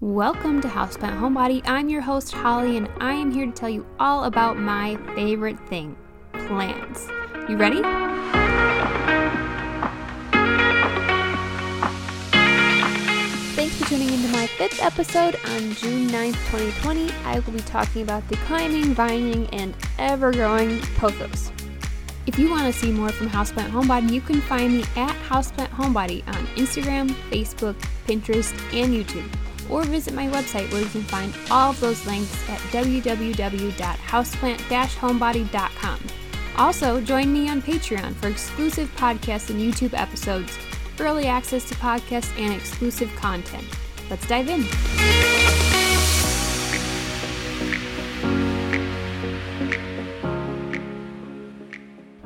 Welcome to Houseplant Homebody. I'm your host, Holly, and I am here to tell you all about my favorite thing plants. You ready? Thanks for tuning into my fifth episode on June 9th, 2020. I will be talking about the climbing, vining, and ever growing pothos. If you want to see more from Houseplant Homebody, you can find me at Houseplant Homebody on Instagram, Facebook, Pinterest, and YouTube or visit my website where you can find all of those links at www.houseplant-homebody.com. Also, join me on Patreon for exclusive podcasts and YouTube episodes, early access to podcasts, and exclusive content. Let's dive in.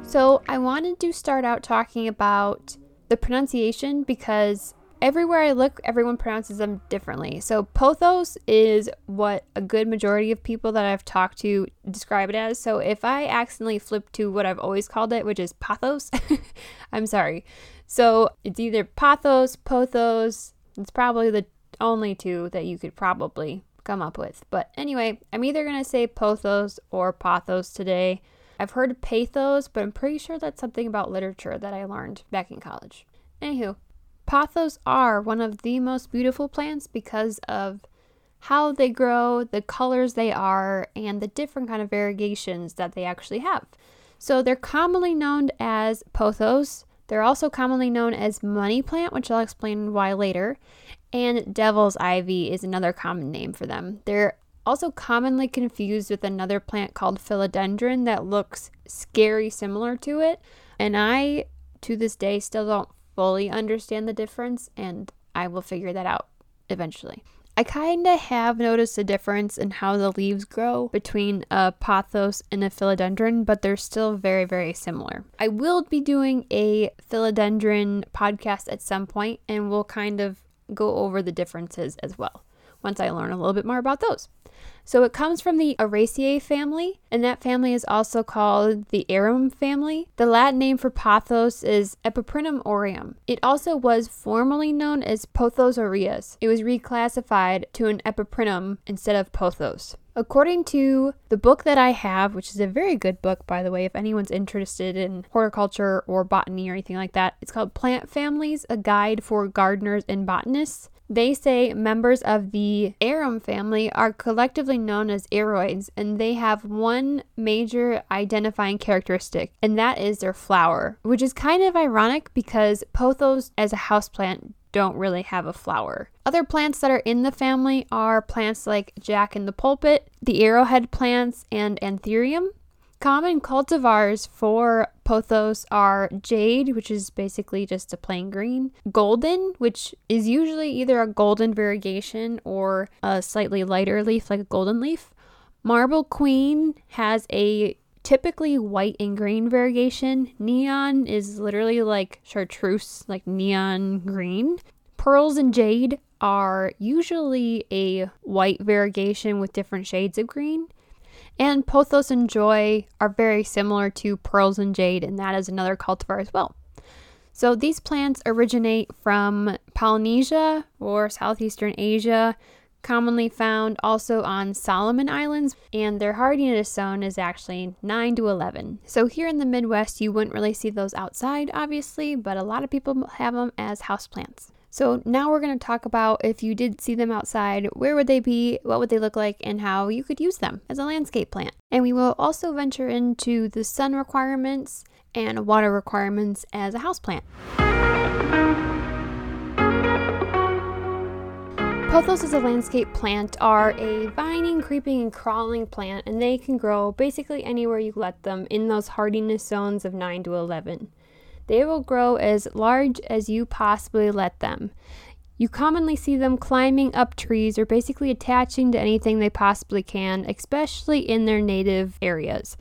So, I wanted to start out talking about the pronunciation because everywhere I look, everyone pronounces them differently. So pothos is what a good majority of people that I've talked to describe it as. So if I accidentally flip to what I've always called it, which is pathos, I'm sorry. So it's either pathos, pothos. It's probably the only two that you could probably come up with. But anyway, I'm either going to say pothos or pathos today. I've heard pathos, but I'm pretty sure that's something about literature that I learned back in college. Anywho, Pothos are one of the most beautiful plants because of how they grow, the colors they are, and the different kind of variegations that they actually have. So they're commonly known as pothos. They're also commonly known as money plant, which I'll explain why later. And devil's ivy is another common name for them. They're also commonly confused with another plant called philodendron that looks scary similar to it. And I, to this day, still don't fully understand the difference, and I will figure that out eventually. I kind of have noticed a difference in how the leaves grow between a pothos and a philodendron, but they're still very, very similar. I will be doing a philodendron podcast at some point, and we'll kind of go over the differences as well once I learn a little bit more about those. So it comes from the Araceae family, and that family is also called the Arum family. The Latin name for pothos is Epipremnum aureum. It also was formerly known as Pothos aureus. It was reclassified to an Epipremnum instead of Pothos. According to the book that I have, which is a very good book, by the way, if anyone's interested in horticulture or botany or anything like that, it's called Plant Families A Guide for Gardeners and Botanists. They say members of the Arum family are collectively known as aroids, and they have one major identifying characteristic, and that is their flower, which is kind of ironic because pothos as a houseplant don't really have a flower. Other plants that are in the family are plants like Jack in the pulpit, the arrowhead plants, and Anthurium. Common cultivars for pothos are jade, which is basically just a plain green, golden, which is usually either a golden variegation or a slightly lighter leaf, like a golden leaf. Marble queen has a typically white and green variegation. Neon is literally like chartreuse, like neon green. Pearls and jade are usually a white variegation with different shades of green. And Pothos and Joy are very similar to Pearls and Jade, and that is another cultivar as well. So these plants originate from Polynesia or Southeastern Asia, commonly found also on Solomon Islands, and their hardiness zone is actually 9 to 11. So here in the Midwest, you wouldn't really see those outside, obviously, but a lot of people have them as houseplants. So now we're going to talk about if you did see them outside, where would they be, what would they look like, and how you could use them as a landscape plant. And we will also venture into the sun requirements and water requirements as a houseplant. Pothos as a landscape plant are a vining, creeping, and crawling plant, and they can grow basically anywhere you let them in those hardiness zones of 9 to 11. They will grow as large as you possibly let them. You commonly see them climbing up trees or basically attaching to anything they possibly can, especially in their native areas.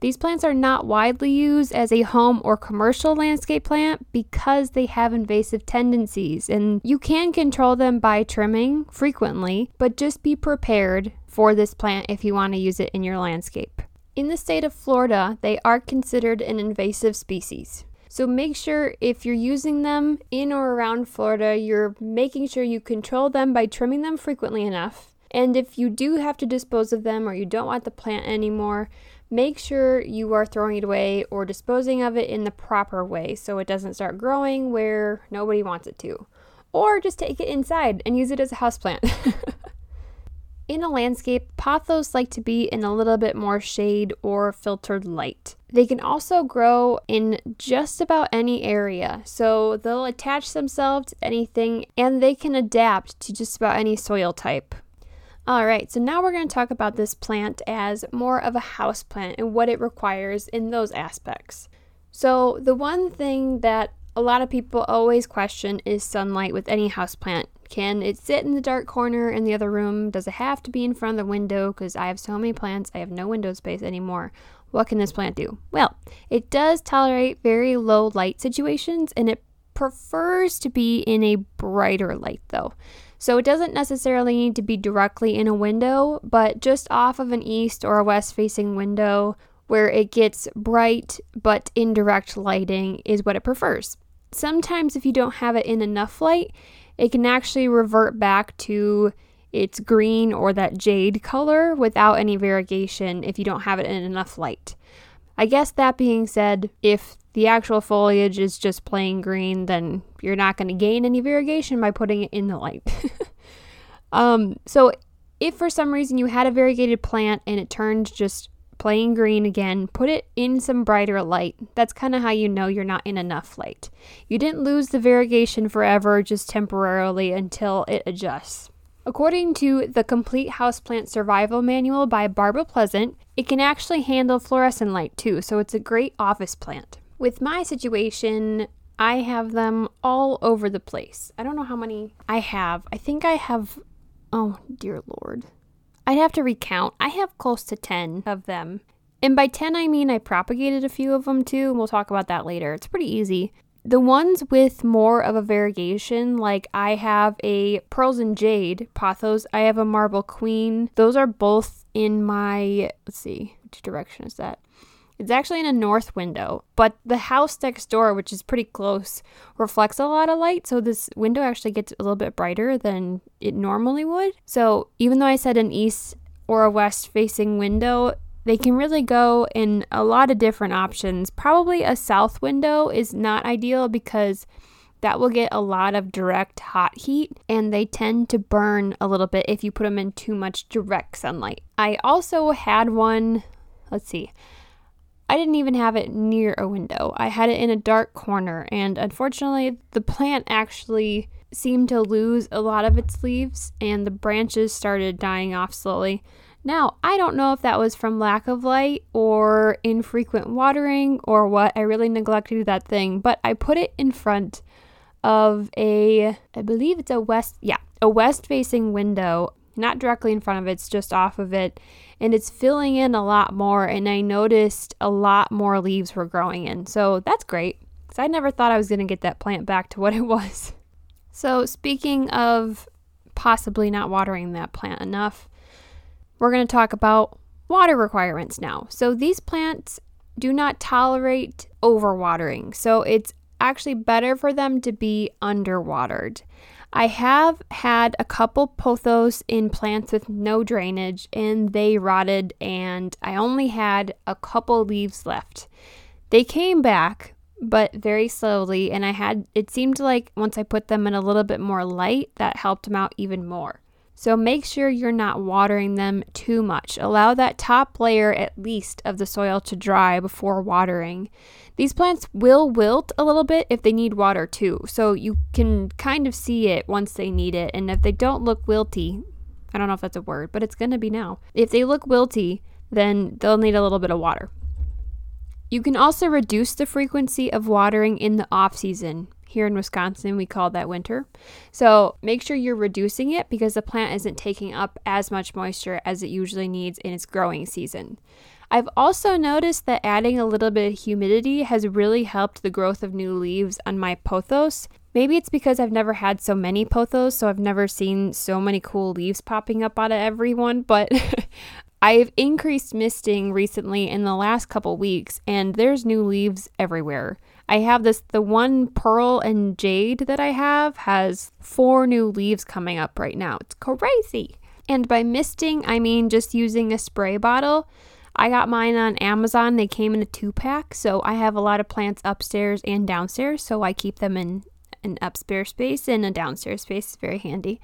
These plants are not widely used as a home or commercial landscape plant because they have invasive tendencies, and you can control them by trimming frequently, but just be prepared for this plant if you want to use it in your landscape. In the state of Florida, they are considered an invasive species. So make sure if you're using them in or around Florida, you're making sure you control them by trimming them frequently enough. And if you do have to dispose of them or you don't want the plant anymore, make sure you are throwing it away or disposing of it in the proper way so it doesn't start growing where nobody wants it to. Or just take it inside and use it as a houseplant. In a landscape, pothos like to be in a little bit more shade or filtered light. They can also grow in just about any area, so they'll attach themselves to anything and they can adapt to just about any soil type. All right, so now we're going to talk about this plant as more of a house plant and what it requires in those aspects. So, the one thing that a lot of people always question is sunlight with any house plant. Can it sit in the dark corner in the other room? Does it have to be in front of the window? Because I have so many plants, I have no window space anymore. What can this plant do? Well, it does tolerate very low light situations and it prefers to be in a brighter light though. So it doesn't necessarily need to be directly in a window, but just off of an east or a west facing window where it gets bright but indirect lighting is what it prefers. Sometimes, if you don't have it in enough light, it can actually revert back to its green or that jade color without any variegation if you don't have it in enough light. I guess that being said, if the actual foliage is just plain green, then you're not going to gain any variegation by putting it in the light. um, so, if for some reason you had a variegated plant and it turned just plain green again, put it in some brighter light. That's kind of how you know you're not in enough light. You didn't lose the variegation forever, just temporarily until it adjusts. According to the Complete Houseplant Survival Manual by Barbara Pleasant, it can actually handle fluorescent light too, so it's a great office plant. With my situation, I have them all over the place. I don't know how many I have. I think I have, oh dear lord. I'd have to recount. I have close to 10 of them. And by 10, I mean I propagated a few of them too, and we'll talk about that later. It's pretty easy. The ones with more of a variegation, like I have a Pearls and Jade pothos, I have a Marble Queen. Those are both in my, let's see, which direction is that? It's actually in a north window, but the house next door, which is pretty close, reflects a lot of light. So this window actually gets a little bit brighter than it normally would. So even though I said an east or a west facing window, they can really go in a lot of different options. Probably a south window is not ideal because that will get a lot of direct hot heat and they tend to burn a little bit if you put them in too much direct sunlight. I also had one, let's see, I didn't even have it near a window. I had it in a dark corner, and unfortunately, the plant actually seemed to lose a lot of its leaves and the branches started dying off slowly. Now, I don't know if that was from lack of light or infrequent watering or what. I really neglected that thing, but I put it in front of a, I believe it's a west, yeah, a west facing window, not directly in front of it, it's just off of it. And it's filling in a lot more, and I noticed a lot more leaves were growing in. So that's great because I never thought I was going to get that plant back to what it was. So, speaking of possibly not watering that plant enough, we're going to talk about water requirements now. So these plants do not tolerate overwatering. So it's actually better for them to be underwatered. I have had a couple pothos in plants with no drainage and they rotted and I only had a couple leaves left. They came back but very slowly and I had it seemed like once I put them in a little bit more light that helped them out even more. So make sure you're not watering them too much. Allow that top layer at least of the soil to dry before watering. These plants will wilt a little bit if they need water too, so you can kind of see it once they need it. And if they don't look wilty, I don't know if that's a word, but it's going to be now. If they look wilty, then they'll need a little bit of water. You can also reduce the frequency of watering in the off season. Here in Wisconsin, we call that winter. So make sure you're reducing it because the plant isn't taking up as much moisture as it usually needs in its growing season. I've also noticed that adding a little bit of humidity has really helped the growth of new leaves on my pothos. Maybe it's because I've never had so many pothos, so I've never seen so many cool leaves popping up out of everyone, but I've increased misting recently in the last couple weeks, and there's new leaves everywhere. I have this, the one pearl and jade that I have has four new leaves coming up right now. It's crazy. And by misting, I mean just using a spray bottle. I got mine on Amazon. They came in a two pack, so I have a lot of plants upstairs and downstairs, so I keep them in an upstairs space and a downstairs space. It's very handy.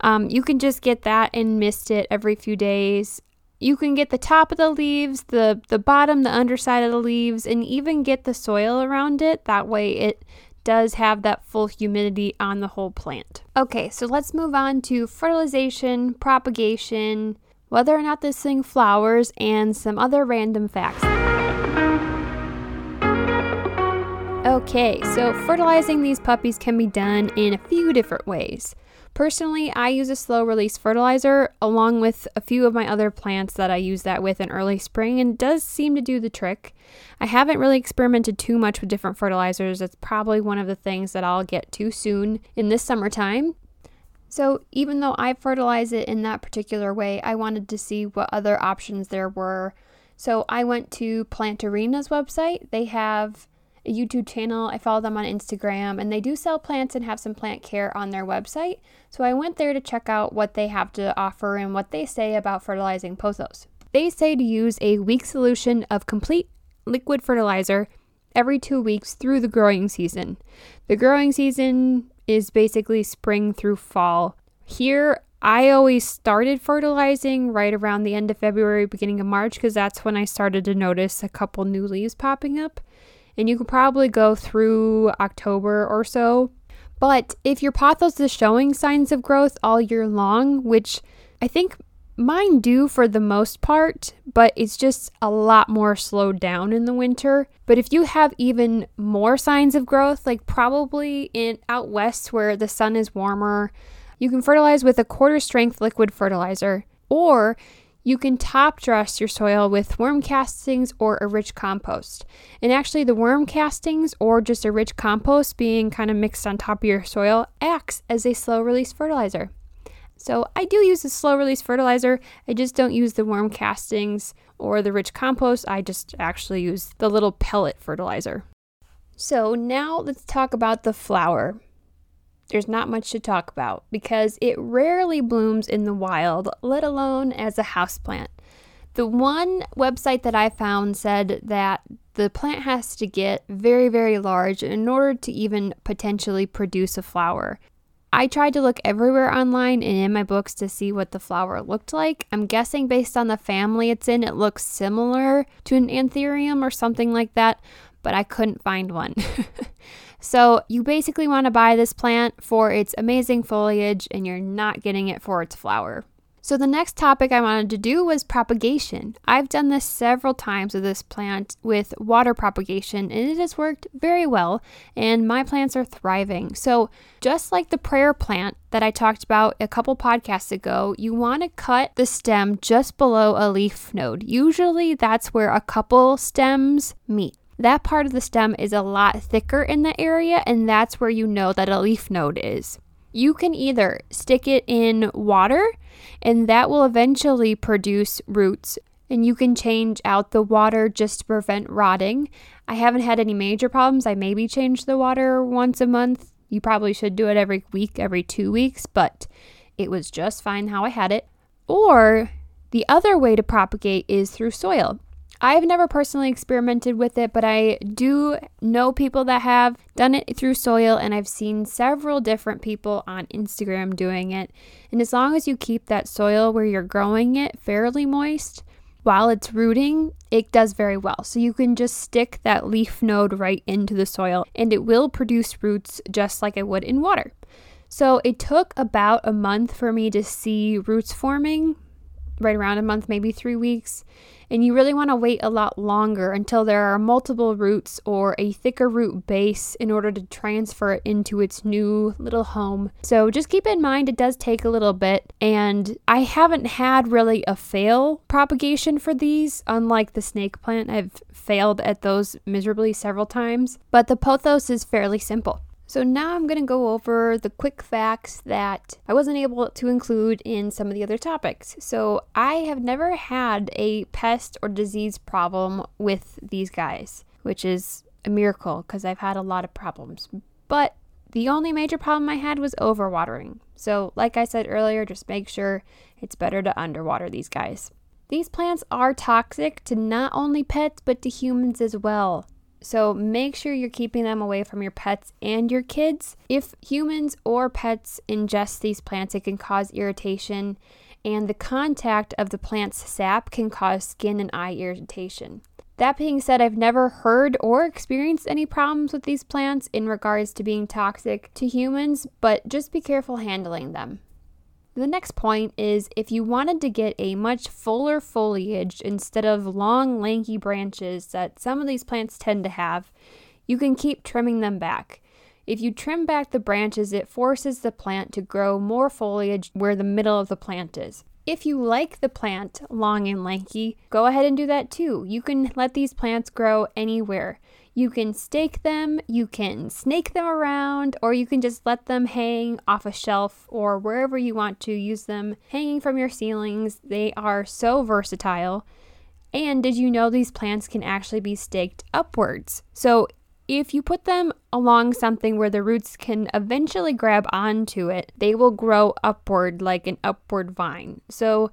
Um, you can just get that and mist it every few days. You can get the top of the leaves, the the bottom, the underside of the leaves, and even get the soil around it. That way it does have that full humidity on the whole plant. Okay, so let's move on to fertilization, propagation, whether or not this thing flowers, and some other random facts. Okay, so fertilizing these puppies can be done in a few different ways. Personally, I use a slow release fertilizer along with a few of my other plants that I use that with in early spring and does seem to do the trick. I haven't really experimented too much with different fertilizers. That's probably one of the things that I'll get to soon in this summertime. So, even though I fertilize it in that particular way, I wanted to see what other options there were. So, I went to Planterina's website. They have a YouTube channel. I follow them on Instagram and they do sell plants and have some plant care on their website. So I went there to check out what they have to offer and what they say about fertilizing pothos. They say to use a weak solution of complete liquid fertilizer every two weeks through the growing season. The growing season is basically spring through fall. Here, I always started fertilizing right around the end of February, beginning of March, because that's when I started to notice a couple new leaves popping up and you can probably go through October or so. But if your pothos is showing signs of growth all year long, which I think mine do for the most part, but it's just a lot more slowed down in the winter. But if you have even more signs of growth, like probably in out west where the sun is warmer, you can fertilize with a quarter strength liquid fertilizer. Or you can top dress your soil with worm castings or a rich compost. And actually, the worm castings or just a rich compost being kind of mixed on top of your soil acts as a slow release fertilizer. So, I do use a slow release fertilizer. I just don't use the worm castings or the rich compost. I just actually use the little pellet fertilizer. So, now let's talk about the flower there's not much to talk about because it rarely blooms in the wild, let alone as a houseplant. The one website that I found said that the plant has to get very, very large in order to even potentially produce a flower. I tried to look everywhere online and in my books to see what the flower looked like. I'm guessing based on the family it's in, it looks similar to an anthurium or something like that, but I couldn't find one. So you basically want to buy this plant for its amazing foliage and you're not getting it for its flower. So the next topic I wanted to do was propagation. I've done this several times with this plant with water propagation and it has worked very well and my plants are thriving. So just like the prayer plant that I talked about a couple podcasts ago, you want to cut the stem just below a leaf node. Usually that's where a couple stems meet that part of the stem is a lot thicker in the area, and that's where you know that a leaf node is. You can either stick it in water, and that will eventually produce roots, and you can change out the water just to prevent rotting. I haven't had any major problems. I maybe change the water once a month. You probably should do it every week, every two weeks, but it was just fine how I had it. Or the other way to propagate is through soil. I've never personally experimented with it, but I do know people that have done it through soil, and I've seen several different people on Instagram doing it. And as long as you keep that soil where you're growing it fairly moist while it's rooting, it does very well. So you can just stick that leaf node right into the soil, and it will produce roots just like it would in water. So it took about a month for me to see roots forming, right around a month, maybe three weeks. And you really want to wait a lot longer until there are multiple roots or a thicker root base in order to transfer it into its new little home. So just keep in mind it does take a little bit. And I haven't had really a fail propagation for these, unlike the snake plant. I've failed at those miserably several times. But the pothos is fairly simple. So now I'm going to go over the quick facts that I wasn't able to include in some of the other topics. So I have never had a pest or disease problem with these guys, which is a miracle because I've had a lot of problems. But the only major problem I had was overwatering. So, like I said earlier, just make sure it's better to underwater these guys. These plants are toxic to not only pets but to humans as well. So make sure you're keeping them away from your pets and your kids. If humans or pets ingest these plants, it can cause irritation, and the contact of the plant's sap can cause skin and eye irritation. That being said, I've never heard or experienced any problems with these plants in regards to being toxic to humans, but just be careful handling them. The next point is if you wanted to get a much fuller foliage instead of long, lanky branches that some of these plants tend to have, you can keep trimming them back. If you trim back the branches, it forces the plant to grow more foliage where the middle of the plant is. If you like the plant long and lanky, go ahead and do that too. You can let these plants grow anywhere. You can stake them, you can snake them around, or you can just let them hang off a shelf or wherever you want to use them hanging from your ceilings. They are so versatile. And did you know these plants can actually be staked upwards? So if you put them along something where the roots can eventually grab onto it, they will grow upward like an upward vine. So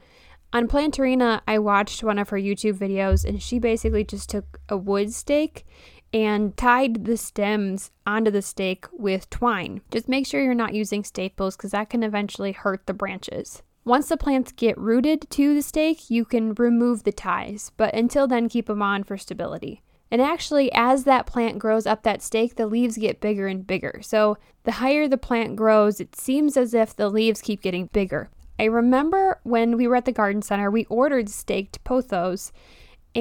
on Planterina, I watched one of her YouTube videos and she basically just took a wood stake and tied the stems onto the stake with twine. Just make sure you're not using staples because that can eventually hurt the branches. Once the plants get rooted to the stake, you can remove the ties, but until then, keep them on for stability. And actually, as that plant grows up that stake, the leaves get bigger and bigger. So, the higher the plant grows, it seems as if the leaves keep getting bigger. I remember when we were at the garden center, we ordered staked pothos,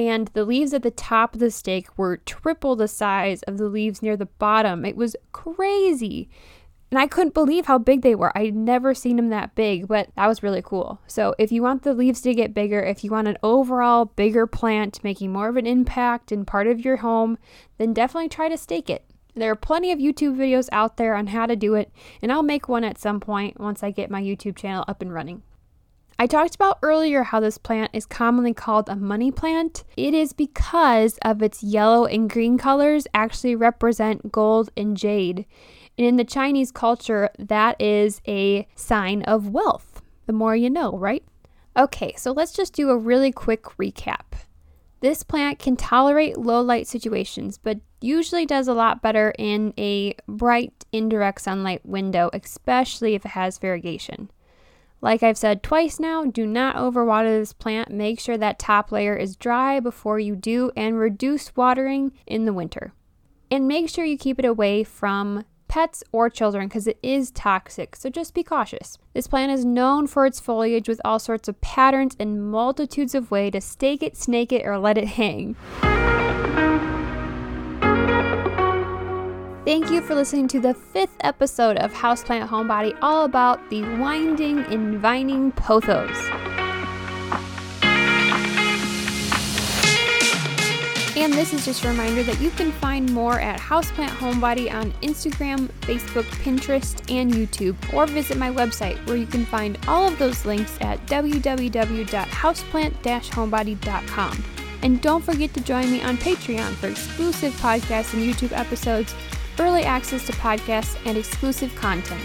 and the leaves at the top of the stake were triple the size of the leaves near the bottom. It was crazy. And I couldn't believe how big they were. I'd never seen them that big, but that was really cool. So, if you want the leaves to get bigger, if you want an overall bigger plant making more of an impact in part of your home, then definitely try to stake it. There are plenty of YouTube videos out there on how to do it, and I'll make one at some point once I get my YouTube channel up and running. I talked about earlier how this plant is commonly called a money plant. It is because of its yellow and green colors actually represent gold and jade. And in the Chinese culture, that is a sign of wealth. The more you know, right? Okay, so let's just do a really quick recap. This plant can tolerate low light situations, but usually does a lot better in a bright indirect sunlight window, especially if it has variegation. Like I've said twice now, do not overwater this plant. Make sure that top layer is dry before you do and reduce watering in the winter. And make sure you keep it away from pets or children because it is toxic, so just be cautious. This plant is known for its foliage with all sorts of patterns and multitudes of ways to stake it, snake it, or let it hang. Thank you for listening to the fifth episode of Houseplant Homebody, all about the winding and vining pothos. And this is just a reminder that you can find more at Houseplant Homebody on Instagram, Facebook, Pinterest, and YouTube, or visit my website where you can find all of those links at www.houseplant-homebody.com. And don't forget to join me on Patreon for exclusive podcasts and YouTube episodes early access to podcasts, and exclusive content.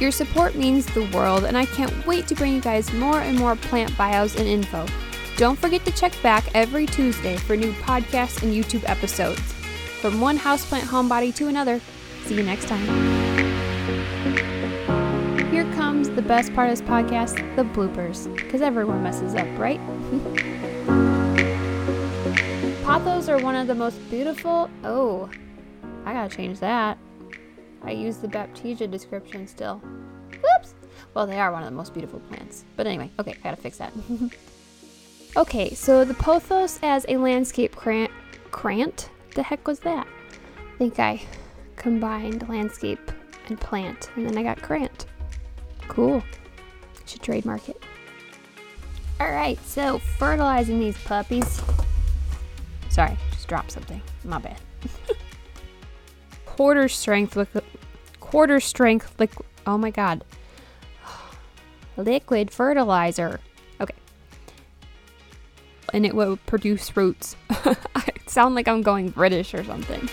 Your support means the world, and I can't wait to bring you guys more and more plant bios and info. Don't forget to check back every Tuesday for new podcasts and YouTube episodes. From one houseplant homebody to another, see you next time. Here comes the best part of this podcast the bloopers, because everyone messes up, right? Pothos are one of the most beautiful. Oh, I gotta change that. I use the Baptisia description still. Whoops! Well, they are one of the most beautiful plants. But anyway, okay, I gotta fix that. okay, so the pothos as a landscape crant. Crant? The heck was that? I think I combined landscape and plant, and then I got crant. Cool. Should trademark it. Alright, so fertilizing these puppies. Sorry, just dropped something. My bad. quarter strength with quarter strength liquid. Oh my god. Liquid fertilizer. Okay. And it will produce roots. I sound like I'm going British or something.